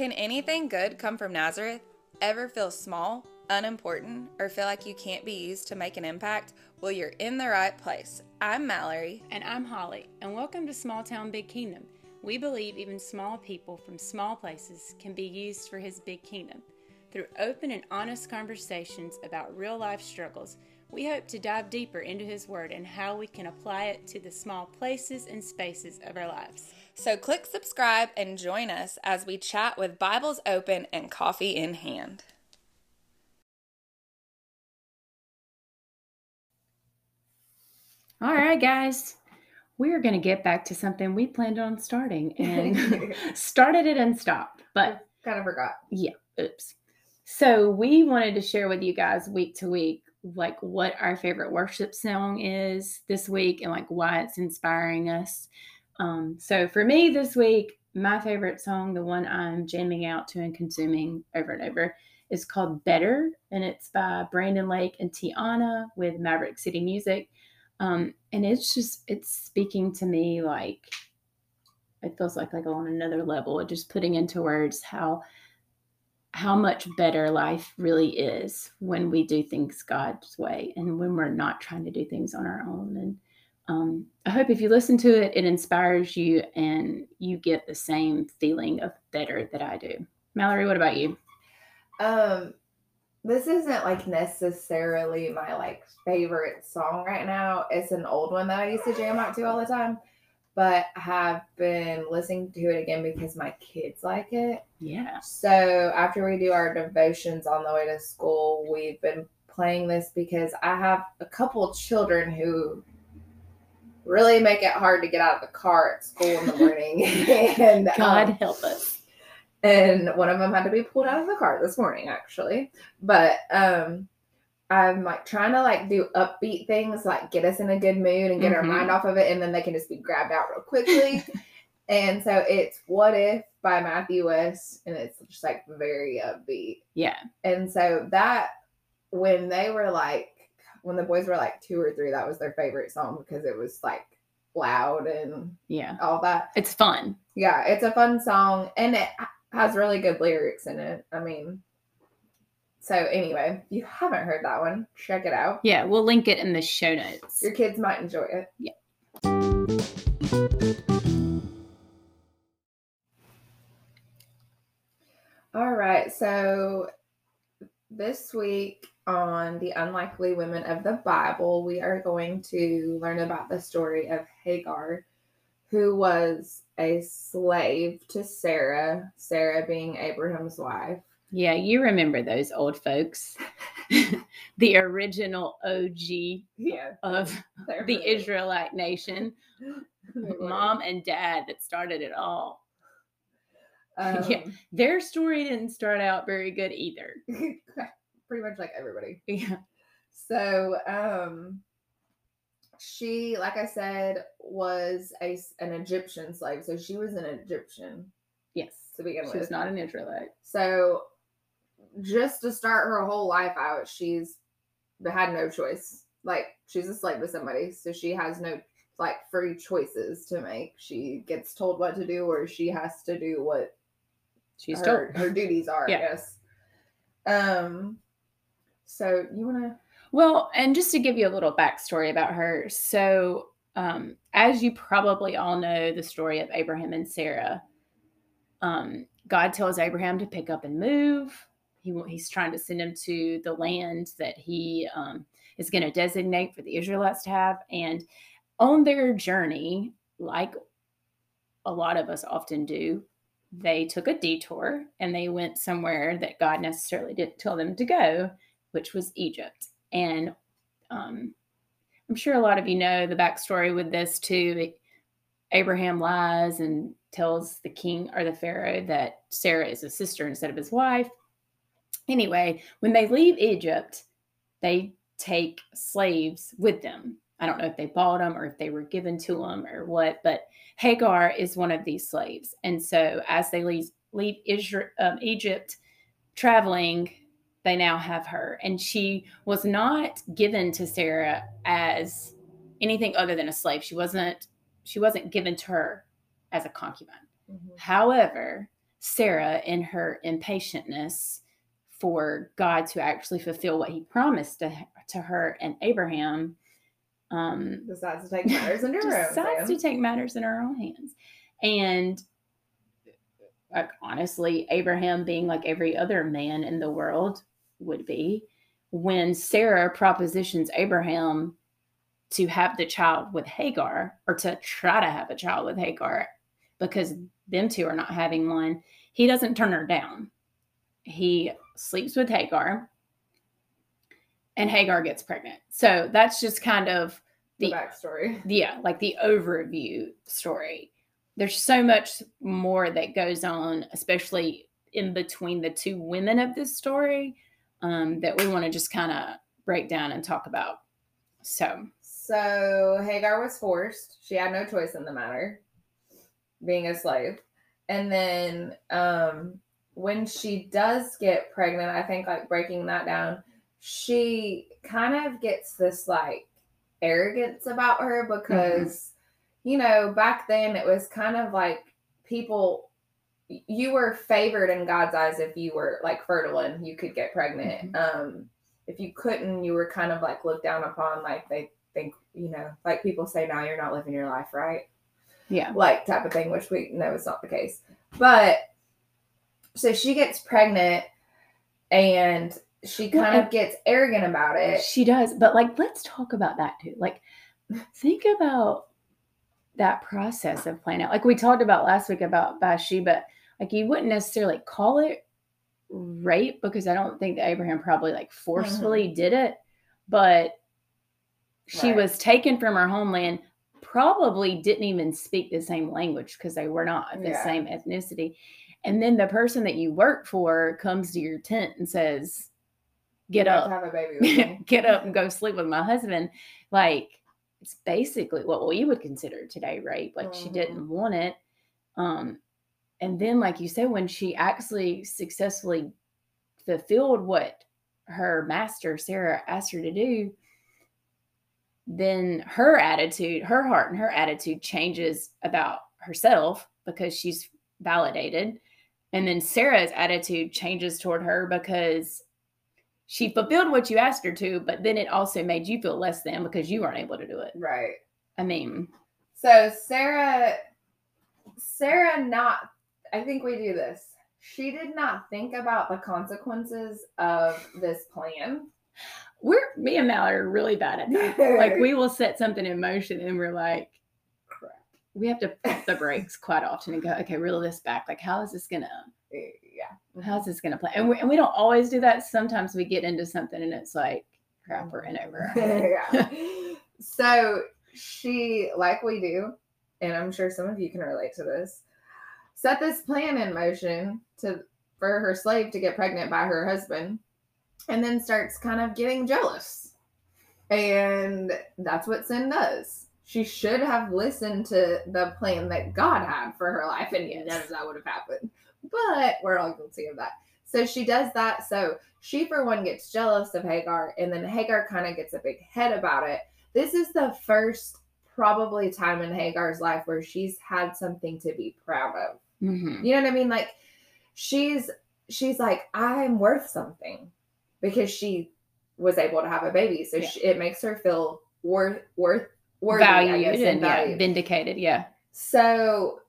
Can anything good come from Nazareth? Ever feel small, unimportant, or feel like you can't be used to make an impact? Well, you're in the right place. I'm Mallory. And I'm Holly, and welcome to Small Town Big Kingdom. We believe even small people from small places can be used for His big kingdom. Through open and honest conversations about real life struggles, we hope to dive deeper into His Word and how we can apply it to the small places and spaces of our lives. So click subscribe and join us as we chat with Bibles open and coffee in hand. All right, guys. We are going to get back to something we planned on starting and started it and stopped. But kind of forgot. Yeah, oops. So we wanted to share with you guys week to week like what our favorite worship song is this week and like why it's inspiring us. Um, so for me this week, my favorite song, the one I'm jamming out to and consuming over and over, is called Better, and it's by Brandon Lake and Tiana with Maverick City Music. Um, and it's just it's speaking to me like it feels like like on another level, just putting into words how how much better life really is when we do things God's way and when we're not trying to do things on our own. And um, I hope if you listen to it, it inspires you and you get the same feeling of better that I do. Mallory, what about you? Um, this isn't like necessarily my like favorite song right now. It's an old one that I used to jam out to all the time but I have been listening to it again because my kids like it. Yeah. So after we do our devotions on the way to school, we've been playing this because I have a couple children who really make it hard to get out of the car at school in the morning. and God um, help us. And one of them had to be pulled out of the car this morning, actually. But um, I'm like trying to like do upbeat things, like get us in a good mood and get mm-hmm. our mind off of it, and then they can just be grabbed out real quickly. and so it's "What If" by Matthew West, and it's just like very upbeat. Yeah. And so that when they were like, when the boys were like two or three, that was their favorite song because it was like loud and yeah, all that. It's fun. Yeah, it's a fun song, and it has really good lyrics in it. I mean, so anyway, if you haven't heard that one, check it out. Yeah, we'll link it in the show notes. Your kids might enjoy it. Yeah. All right. So this week on the unlikely women of the Bible, we are going to learn about the story of Hagar, who was a slave to Sarah, Sarah being Abraham's wife. Yeah, you remember those old folks. the original OG yeah, of the Israelite nation. Mom and dad that started it all. Um, yeah, their story didn't start out very good either. Pretty much like everybody. Yeah. So, um, she, like I said, was a an Egyptian slave. So she was an Egyptian. Yes. To begin she with. She was not an Israelite. So just to start her whole life out, she's had no choice. Like she's a slave to somebody, so she has no like free choices to make. She gets told what to do, or she has to do what she's her, told. Her duties are, yeah. I guess. Um. So you want to? Well, and just to give you a little backstory about her, so um, as you probably all know, the story of Abraham and Sarah. Um, God tells Abraham to pick up and move. He, he's trying to send him to the land that he um, is going to designate for the Israelites to have. And on their journey, like a lot of us often do, they took a detour and they went somewhere that God necessarily didn't tell them to go, which was Egypt. And um, I'm sure a lot of you know the backstory with this too. Abraham lies and tells the king or the pharaoh that Sarah is a sister instead of his wife. Anyway, when they leave Egypt, they take slaves with them. I don't know if they bought them or if they were given to them or what, but Hagar is one of these slaves. And so as they leave, leave Israel, um, Egypt traveling, they now have her. And she was not given to Sarah as anything other than a slave. She wasn't she wasn't given to her as a concubine. Mm-hmm. However, Sarah in her impatientness for God to actually fulfill what he promised to, to her and Abraham um, decides to take matters into her decides hands. to take matters in her own hands. And like honestly, Abraham being like every other man in the world would be, when Sarah propositions Abraham to have the child with Hagar or to try to have a child with Hagar because them two are not having one, he doesn't turn her down. He sleeps with Hagar and Hagar gets pregnant. So that's just kind of the the backstory. yeah, like the overview story. There's so much more that goes on, especially in between the two women of this story, um, that we want to just kind of break down and talk about. So, So Hagar was forced. She had no choice in the matter, being a slave. And then um when she does get pregnant, I think like breaking that down, she kind of gets this like arrogance about her because you know, back then it was kind of like people you were favored in God's eyes if you were like fertile and you could get pregnant. Um if you couldn't, you were kind of like looked down upon like they think, you know, like people say now you're not living your life right yeah. like type of thing, which we know is not the case. But so she gets pregnant and she kind and- of gets arrogant about it. She does. But like, let's talk about that too. Like, think about that process of playing out. Like we talked about last week about Bathsheba. Like you wouldn't necessarily call it rape because I don't think that Abraham probably like forcefully mm-hmm. did it, but she Right. was taken from her homeland. Probably didn't even speak the same language because they were not the Yeah. same ethnicity. And then the person that you work for comes to your tent and says, "Get You up, have a baby with me. get up and go sleep with my husband. Like it's basically what we would consider today rape. Like she Mhm. didn't want it. Um, and then, like you said, when she actually successfully fulfilled what her master Sarah asked her to do, then her attitude, her heart and her attitude changes about herself because she's validated. And then Sarah's attitude changes toward her because she fulfilled what you asked her to, but then it also made you feel less than because you weren't able to do it. Right. I mean, So Sarah Sarah not I think we do this. She did not think about the consequences of this plan. we're me and Mallory are really bad at that. like we will set something in motion and we're like, crap. We have to pump the brakes quite often and go, okay, reel this back. Like, how is this gonna Yeah. How's this gonna play? And we and we don't always do that. Sometimes we get into something and it's like, crap, we're in mm-hmm. over. our head. yeah. So she, like we do, and I'm sure some of you can relate to this, set this plan in motion to for her slave to get pregnant by her husband, and then starts kind of getting jealous. And that's what sin does. She should have listened to the plan that God had for her life, and Yes. none of that would have happened. But we're all guilty of that. So she does that. So she, for one, gets jealous of Hagar, and then Hagar kind of gets a big head about it. This is the first, probably, time in Hagar's life where she's had something to be proud of. Mhm. You know what I mean? Like she's she's like, I'm worth something because she was able to have a baby. So Yeah. she, it makes her feel worth worth worthy, Valued guess, and and yeah, vindicated. Yeah. So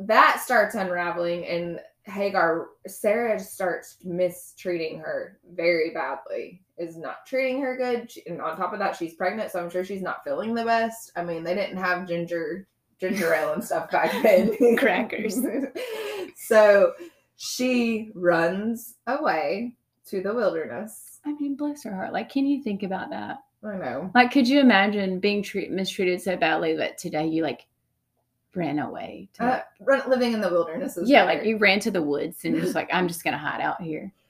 that starts unraveling, and Hagar, Sarah starts mistreating her very badly. Is not treating her good, she, and on top of that, she's pregnant, so I'm sure she's not feeling the best. I mean, they didn't have ginger ginger ale and stuff back then. Crackers. so she runs away to the wilderness. I mean, bless her heart. Like, can you think about that? I know. Like, could you imagine being treat- mistreated so badly that today you like ran away? To, Uh, run, living in the wilderness is yeah, better. like you ran to the woods and just like, I'm just gonna hide out here.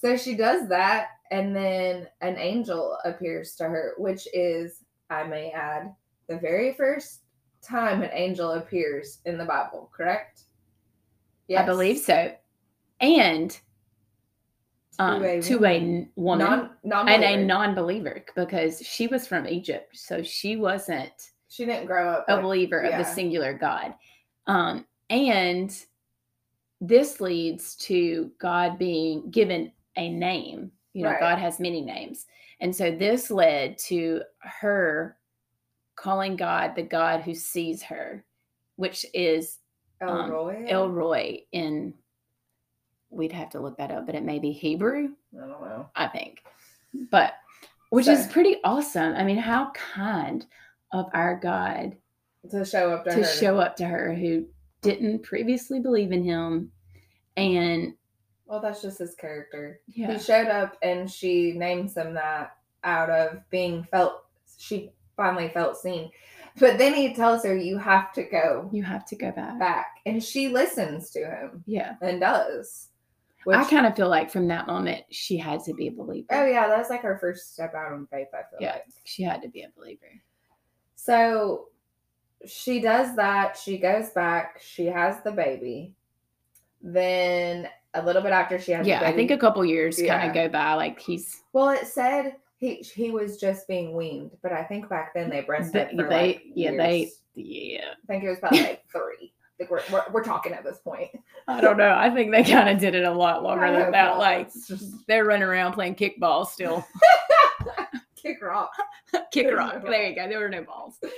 So she does that, and then an angel appears to her, which is, I may add, the very first time an angel appears in the Bible, correct? Yes. I believe so. And um, a to a woman. n- woman Non, non and a non-believer because she was from Egypt, so she wasn't She didn't grow up. a like- believer of the singular God. Um, and this leads to God being given a name. You know, Right. God has many names. And so this led to her calling God the God who sees her, which is um, El Roi. Elroy in, we'd have to look that up, but it may be Hebrew, I don't know. I think. But, which is pretty awesome. I mean, how kind of our God To show up to, to her. show up to her who didn't previously believe in him. And Well, that's just his character. yeah, He showed up and she names him that out of being felt. She finally felt seen. But then he tells her, You have to go you have to go back. back. And she listens to him Yeah. and does. I kind of feel like from that moment she had to be a believer. Oh, yeah. That's like her first step out on faith, I feel Yeah. like. She had to be a believer. So she does that. She goes back. She has the baby. Then a little bit after she has Yeah, the I think a couple years kind of go by. Like he's well, it said he he was just being weaned, but I think back then they breastfed for they like yeah, years. they yeah. I think it was probably like three. Think we're, we're, we're talking at this point. I don't know. I think they kind of did it a lot longer than that. Like just they're running around playing kickball still. kick rock. Kick rock. no There you go. There were no balls.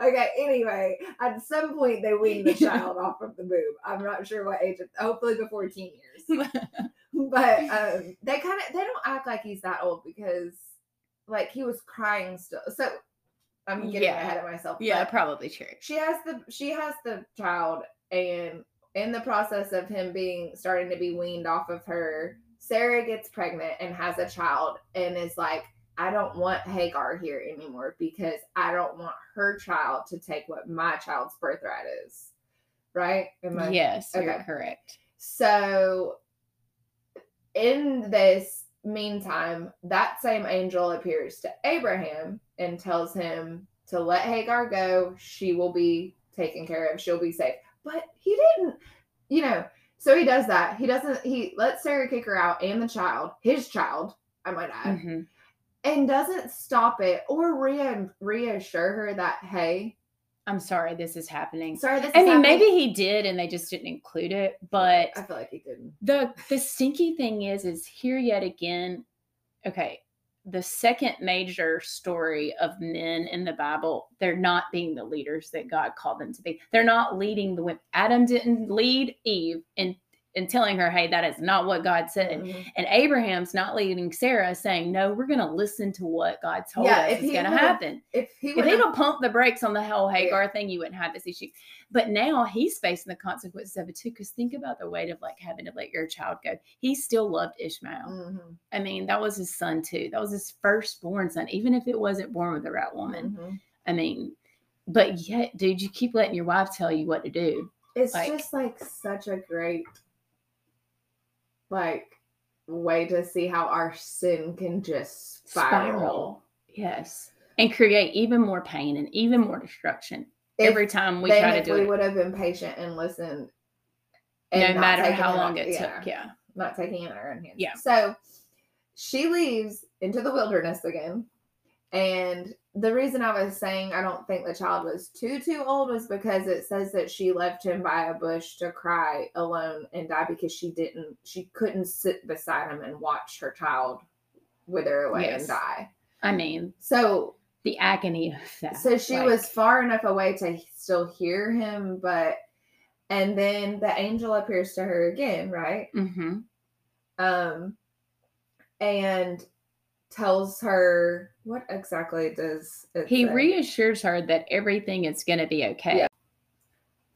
Okay, anyway, at some point they weaned the child off of the boob. I'm not sure what age, hopefully before teen years. but um, they kind of they don't act like he's that old because like he was crying still. So I'm getting Yeah. ahead of myself. yeah, probably true. she has the she has the child, and in the process of him being starting to be weaned off of her, Sarah gets pregnant and has a child, and is like. I don't want Hagar here anymore because I don't want her child to take what my child's birthright is. Right? Am I- Yes, you're correct. so, in this meantime, that same angel appears to Abraham and tells him to let Hagar go. She will be taken care of. She'll be safe. But he didn't, you know. So he does that. He doesn't. He lets Sarah kick her out and the child, his child, I might add, Mhm. And doesn't stop it or rea- reassure her that hey, I'm sorry this is happening. sorry, this. Is I mean, happening. maybe he did and they just didn't include it, but I feel like he didn't. the the stinky thing is is here yet again okay the second major story of men in the bible they're not being the leaders that god called them to be they're not leading the women adam didn't lead eve in in telling her hey that is not what god said Mhm. and abraham's not leading sarah saying no we're going to listen to what god told Yeah, us is going to happen If he if would they don't pump the brakes on the whole Hagar Yeah. thing, you wouldn't have this issue. But now he's facing the consequences of it too. Because think about the weight of like having to let your child go. He still loved Ishmael. Mhm. I mean, that was his son too. That was his firstborn son, even if it wasn't born with the right woman. Mhm. I mean, but yet, dude, you keep letting your wife tell you what to do. It's Like- just like such a great like way to see how our sin can just spiral. Yes. And create even more pain and even more destruction If- every time we try to do we it. would have been patient and listened, No and not matter how long it took. Yeah. not taking it in our own hands. Yeah. So she leaves into the wilderness again. And the reason I was saying I don't think the child was too too old was because it says that she left him by a bush to cry alone and die because she didn't she couldn't sit beside him and watch her child wither away Yes. and die. I mean, So the agony of that. so she like- was far enough away to still hear him, but and then the angel appears to her again, right? Mhm. um and tells her what exactly does it He say? reassures her that everything is going to be okay. Yeah.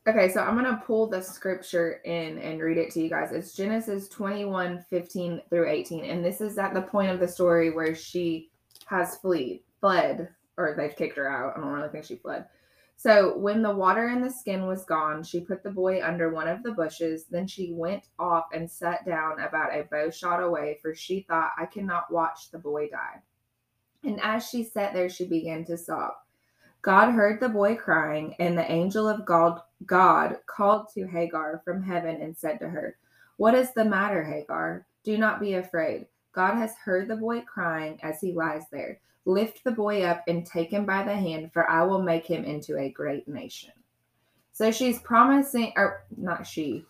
okay so i'm gonna pull the scripture in and read it to you guys it's genesis 21 15 through 18 and this is at the point of the story where she has fleed fled or they've kicked her out i don't really think she fled so when the water in the skin was gone she put the boy under one of the bushes then she went off and sat down about a bow shot away for she thought i cannot watch the boy die and as she sat there she began to sob God heard the boy crying, and the angel of God, God called to Hagar from heaven and said to her, What is the matter, Hagar? Do not be afraid. God has heard the boy crying as he lies there. Lift the boy up and take him by the hand, for I will make him into a great nation. So she's promising, or not she,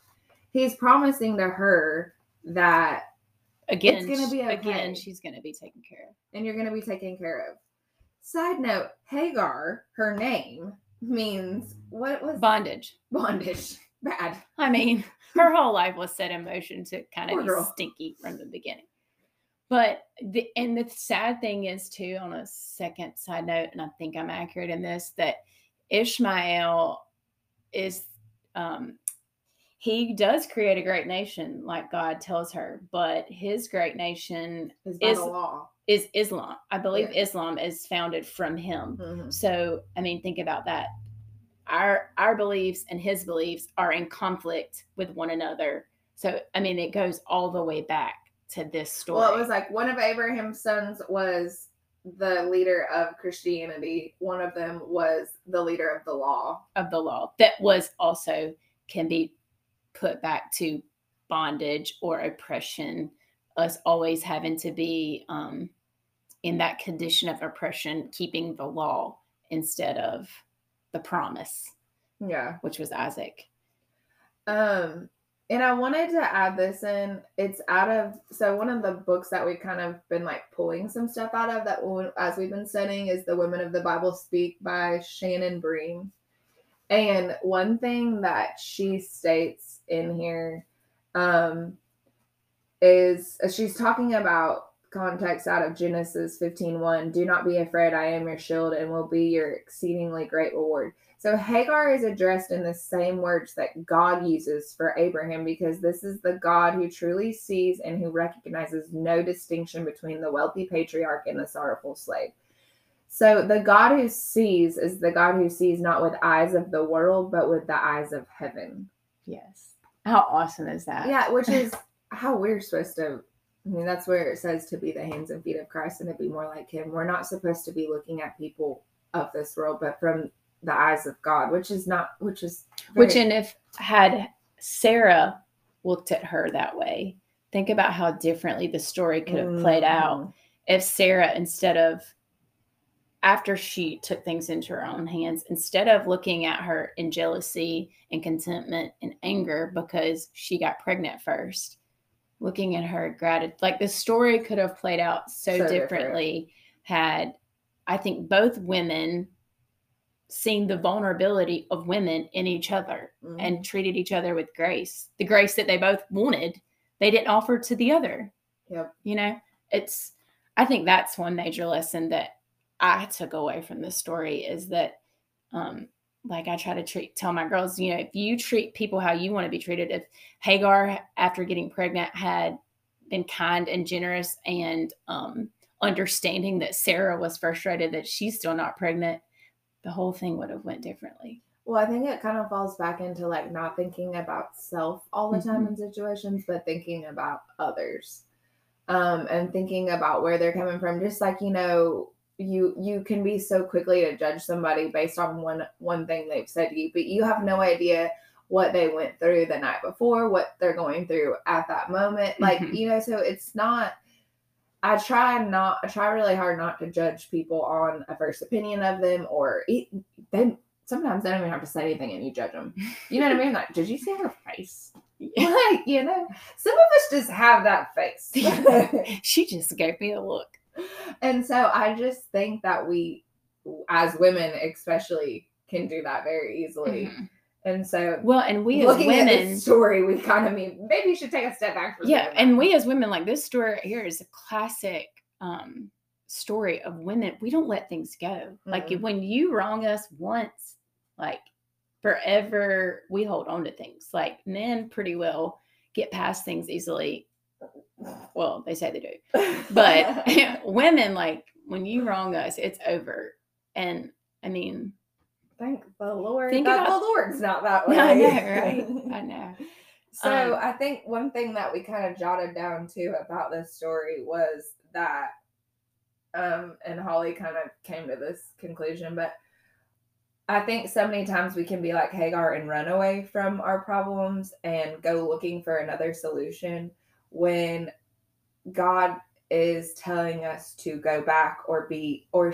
he's promising to her that Again, gonna be okay. again, she's gonna be taken care of. and you're going to be taken care of. Side note, Hagar, her name means what was Bondage. bondage? Bad. I mean, her whole life was set in motion to kind Poor of be girl. stinky from the beginning. But the and the sad thing is too, on a second side note, and I think I'm accurate in this, that Ishmael is um he does create a great nation, like God tells her, but his great nation Is Is- law. is Islam. I believe Yeah. Islam is founded from him. Mhm. So, I mean, think about that. Our our beliefs and his beliefs are in conflict with one another. So, I mean, it goes all the way back to this story. Well, it was like one of Abraham's sons was the leader of Christianity. One of them was the leader of the law. of the law that was also can be put back to bondage or oppression. Us always having to be um, in that condition of oppression, keeping the law instead of the promise, Yeah. which was Isaac. Um, and I wanted to add this in. It's out of so one of the books that we've kind of been like pulling some stuff out of that as we've been studying is the Women of the Bible Speak by Shannon Bream. And one thing that she states in here um, is uh, she's talking about context out of Genesis 15:1. Do not be afraid, I am your shield and will be your exceedingly great reward. So Hagar is addressed in the same words that God uses for Abraham because this is the God who truly sees and who recognizes no distinction between the wealthy patriarch and the sorrowful slave. So the God who sees is the God who sees not with eyes of the world but with the eyes of heaven. Yes. How awesome is that? Yeah, which is how we're supposed to. I mean, that's where it says to be the hands and feet of Christ and to be more like Him. We're not supposed to be looking at people of this world, but from the eyes of God, which is not, which is Which, and if had Sarah looked at her that way, think about how differently the story could have played out Mhm. if Sarah, instead of after she took things into her own hands, instead of looking at her in jealousy and contentment and anger because she got pregnant first, looking at her gratitude, like the story could have played out so, So different. differently had I think both women seen the vulnerability of women in each other Mhm. and treated each other with grace, the grace that they both wanted, they didn't offer to the other. Yep. You know, it's, I think that's one major lesson that I took away from this story is that, um, like I try to treat, tell my girls, you know, if you treat people how you want to be treated, if Hagar, after getting pregnant, had been kind and generous and um, understanding that Sarah was frustrated that she's still not pregnant, the whole thing would have went differently. Well, I think it kind of falls back into like not thinking about self all the time Mhm. in situations, but thinking about others, um, and thinking about where they're coming from. Just like you know, you you can be so quickly to judge somebody based on one one thing they've said to you, but you have no idea what they went through the night before, what they're going through at that moment. Like Mhm. you know, so it's not. I try not. I try really hard not to judge people on a first opinion of them, or it, they sometimes they don't even have to say anything and you judge them. You know what I mean? Like, did you see her face? Like, you know, some of us just have that face. she just gave me a look. and so I just think that we, as women especially, can do that very easily. Mhm. And so, Well, and we as women, story, we kind of mean maybe you should take a step back yeah, and we as women, like this story here is a classic um story of women. We don't let things go. Like Mm-mm. when you wrong us once, like forever, we hold on to things. Like men pretty well get past things easily. Well, they say they do. But women, like when you wrong us, it's over. And I mean, thank the Lord Think that about- the Lord's not that way. I know, right? I know. So Um, I think one thing that we kind of jotted down too about this story was that, um, and Holly kind of came to this conclusion, but I think so many times we can be like Hagar and run away from our problems and go looking for another solution when God is telling us to go back or be or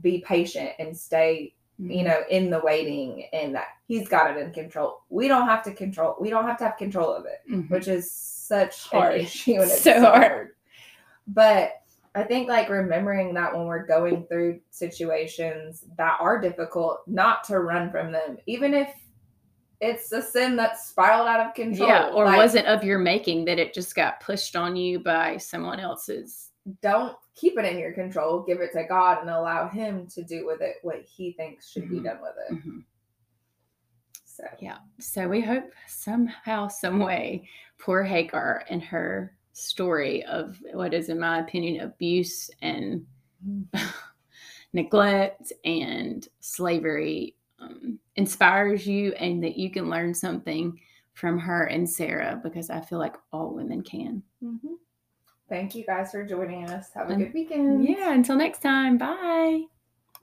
be patient and stay you know, in the waiting and that he's got it in control. We don't have to control, we don't have to have control of it, Mhm. which is such Hard. an issue and it's So so, hard. hard. But I think like remembering that when we're going through situations that are difficult, not to run from them, even if it's a sin that spiraled out of control. yeah, or like, wasn't of your making that it just got pushed on you by someone else's. don't keep it in your control. Give it to God and allow Him to do with it what He thinks should Mhm. be done with it. Mhm. So Yeah. So we hope somehow, some way, poor Hagar and her story of what is, in my opinion, abuse and neglect and slavery um, inspires you and that you can learn something from her and Sarah because I feel like all women can. Thank you guys for joining us. Have a good weekend. Yeah. Until next time. Bye.